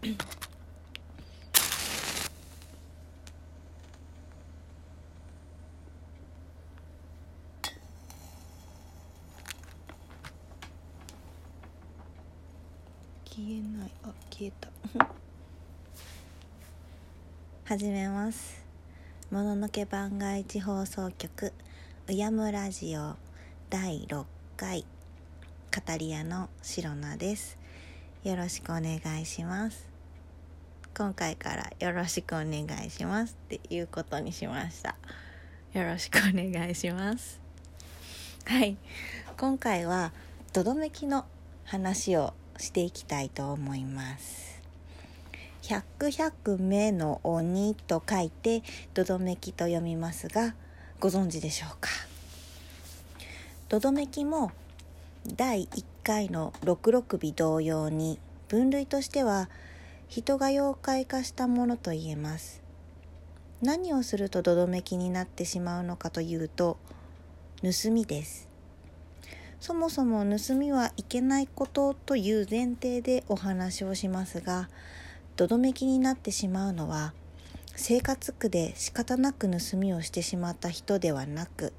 消えない。あ消えた。始めます。もののけ番外地放送局うやむラジオ第6回語り屋のシロナです。よろしくお願いします。今回からよろしくお願いしますっていうことにしました。よろしくお願いします。はい。今回はどどめきの話をしていきたいと思います。百百目の鬼と書いてどどめきと読みますがご存知でしょうか？どどめきも第1回の六六尾同様に分類としては人が妖怪化したものと言えます。何をするとどどめきになってしまうのかというと盗みです。そもそも盗みはいけないことという前提でお話をしますがどどめきになってしまうのは生活苦で仕方なく盗みをしてしまった人ではなく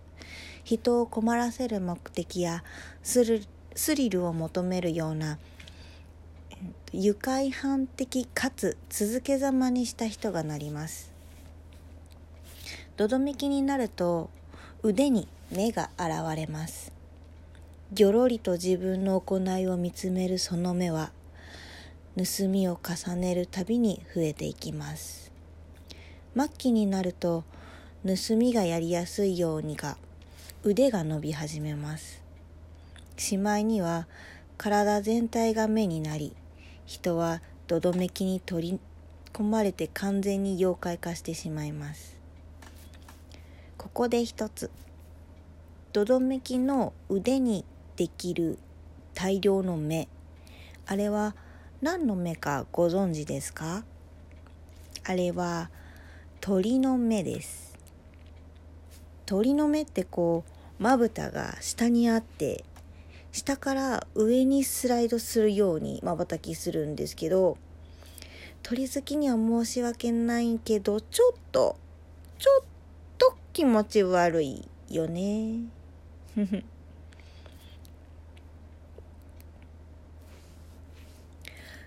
人を困らせる目的やスリルを求めるような愉快犯的かつ続けざまにした人がなります。どどめきになると腕に目が現れます。ぎょろりと自分の行いを見つめるその目は盗みを重ねるたびに増えていきます。末期になると盗みがやりやすいようにが腕が伸び始めます。しまいには体全体が目になり人はどどめきに取り込まれて完全に妖怪化してしまいます。ここで一つ。どどめきの腕にできる大量の目。あれは何の目かご存知ですか？あれは鳥の目です。鳥の目ってこうまぶたが下にあって下から上にスライドするようにまばたきするんですけど鳥好きには申し訳ないけどちょっとちょっと気持ち悪いよね。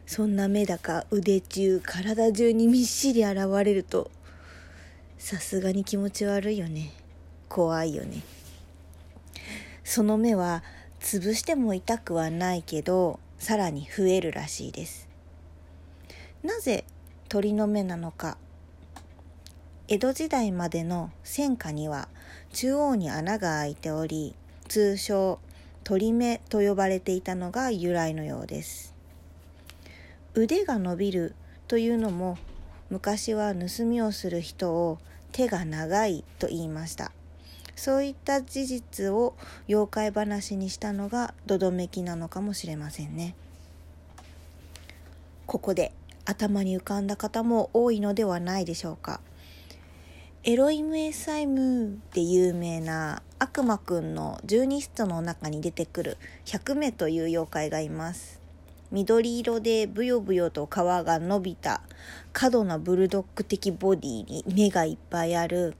そんな目高腕中体中にみっしり現れるとさすがに気持ち悪いよね怖いよねその目は潰しても痛くはないけどさらに増えるらしいです。なぜ鳥の目なのか。江戸時代までの戦火には中央に穴が開いており通称鳥目と呼ばれていたのが由来のようです。腕が伸びるというのも昔は盗みをする人を手が長いと言いました。そういった事実を妖怪話にしたのがどどめきなのかもしれませんね。ここで頭に浮かんだ方も多いのではないでしょうか。エロイムエサイムで有名な悪魔くんの十二使徒の中に出てくる百目という妖怪がいます。緑色でブヨブヨと皮が伸びた過度なブルドッグ的ボディに目がいっぱいある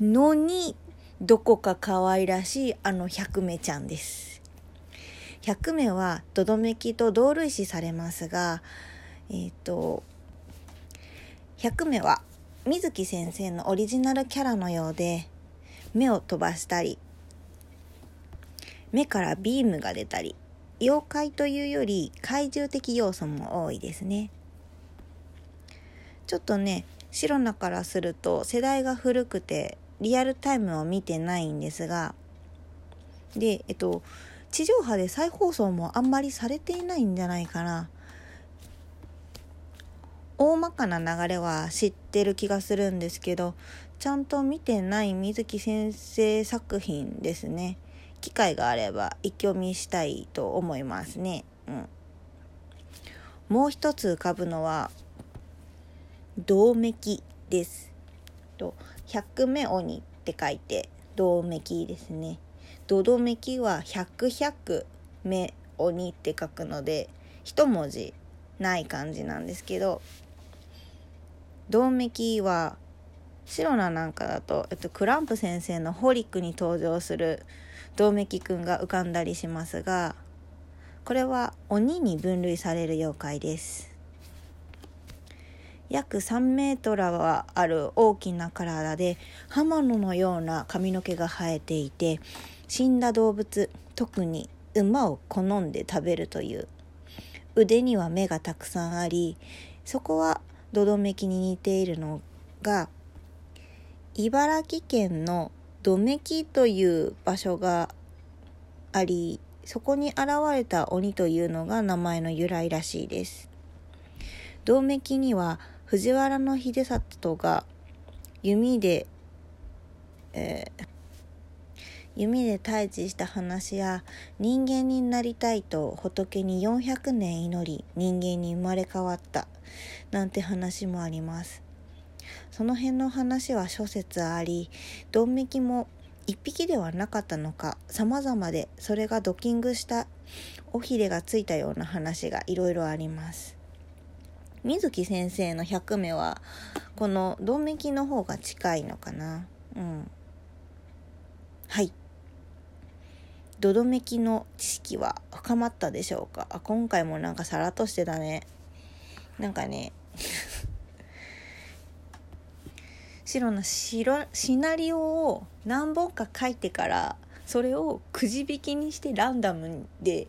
のにどこか可愛らしいあの百目ちゃんです。百目はどどめきと同類視されますが、えっ、ー、と、百目は水木先生のオリジナルキャラのようで目を飛ばしたり目からビームが出たり妖怪というより怪獣的要素も多いですねちょっとね白菜からすると世代が古くてリアルタイムを見てないんですがでえっと地上波で再放送もあんまりされていないんじゃないかな大まかな流れは知ってる気がするんですけどちゃんと見てない水木先生作品ですね機会があれば一興味したいと思いますね。うん、もう一つ浮かぶのは銅めきです。と百目鬼って書いて銅めきですね。どどめきは百百目鬼って書くので一文字ない感じなんですけど銅メキはシロナなんかだと、えっと、クランプ先生のホリックに登場する銅メキくんが浮かんだりしますがこれは鬼に分類される妖怪です約3メートルはある大きな体で刃物のような髪の毛が生えていて死んだ動物特に馬を好んで食べるという腕には目がたくさんありそこはドドメキに似ているのが茨城県のドメキという場所がありそこに現れた鬼というのが名前の由来らしいです。銅メキには藤原秀里が弓で、えー、弓で退治した話や人間になりたいと仏に400年祈り人間に生まれ変わったなんて話もあります。その辺の話は諸説あり、ドンメキも1匹ではなかったのか様々でそれがドッキングした尾ひれがついたような話がいろいろあります水木先生の100目はこのドンメキの方が近いのかな？うん。はい。ドドメキの知識は深まったでしょうか？あ今回もなんかさらっとしてたね。なんかね 白なシナリオを何本か書いてからそれをくじ引きにしてランダムで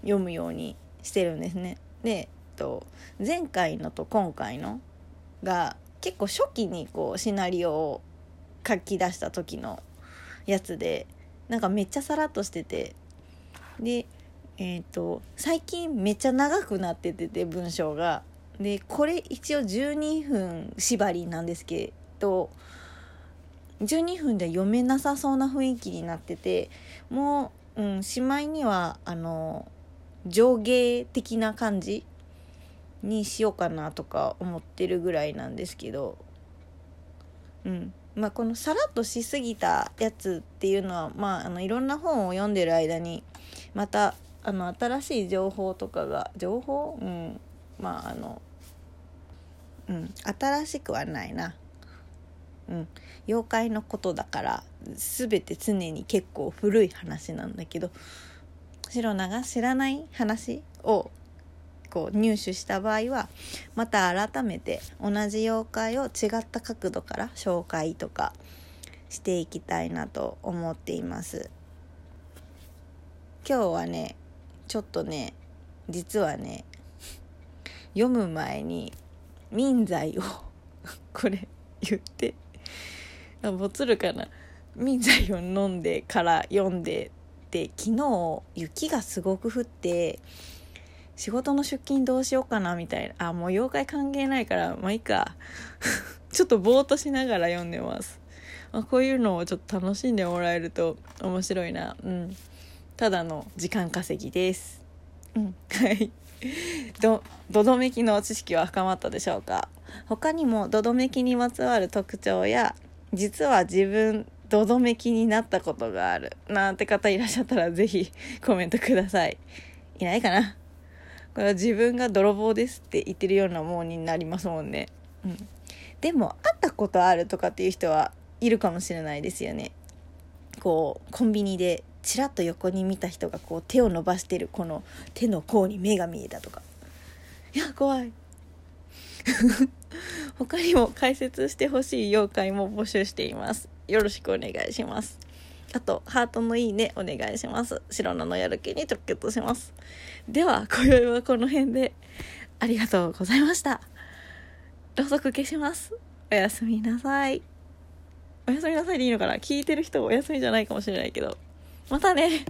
読むようにしてるんですね。で、と、前回のと今回のが結構初期にこうシナリオを書き出した時のやつでなんかめっちゃさらっとしてて。でえっ、ー、と最近めっちゃ長くなっててて文章が。でこれ一応12分縛りなんですけど12分で読めなさそうな雰囲気になっててもう、うん、しまいにはあの上下的な感じにしようかなとか思ってるぐらいなんですけど。うん。まあこのさらっとしすぎたやつっていうのはまああのいろんな本を読んでる間にまたあの新しい情報とかが情報？うん。まああのうん。新しくはないな。うん、妖怪のことだから全て常に結構古い話なんだけど。シロナが知らない話をこう入手した場合はまた改めて同じ妖怪を違った角度から紹介とかしていきたいなと思っています。今日はねちょっとね実はね読む前に民剤を これ言ってボツるかな。民剤を飲んでから読んでで昨日雪がすごく降って仕事の出勤どうしようかなみたいな。あもう妖怪関係ないからまあいいか。ちょっとぼーっとしながら読んでます。あこういうのをちょっと楽しんでもらえると面白いな。うん。ただの時間稼ぎです。うん。はい。どどどめきの知識は深まったでしょうか？他にもどどめきにまつわる特徴や実は自分どどめきになったことがある。なんて方いらっしゃったらぜひコメントください。いないかな？これは自分が泥棒ですって言ってるようなもんになりますもんね。うん。でも会ったことあるとかっていう人はいるかもしれないですよね。こうコンビニでちらっと横に見た人がこう手を伸ばしてるこの手の甲に目が見えたとか。いや怖い。他にも解説してほしい妖怪も募集しています。よろしくお願いします。あとハートのいいねお願いします。白菜のやる気に直結します。では今宵はこの辺で。ありがとうございました。ろうそく消します。おやすみなさい。おやすみなさいでいいのかな？聞いてる人お休みじゃないかもしれないけど。またね。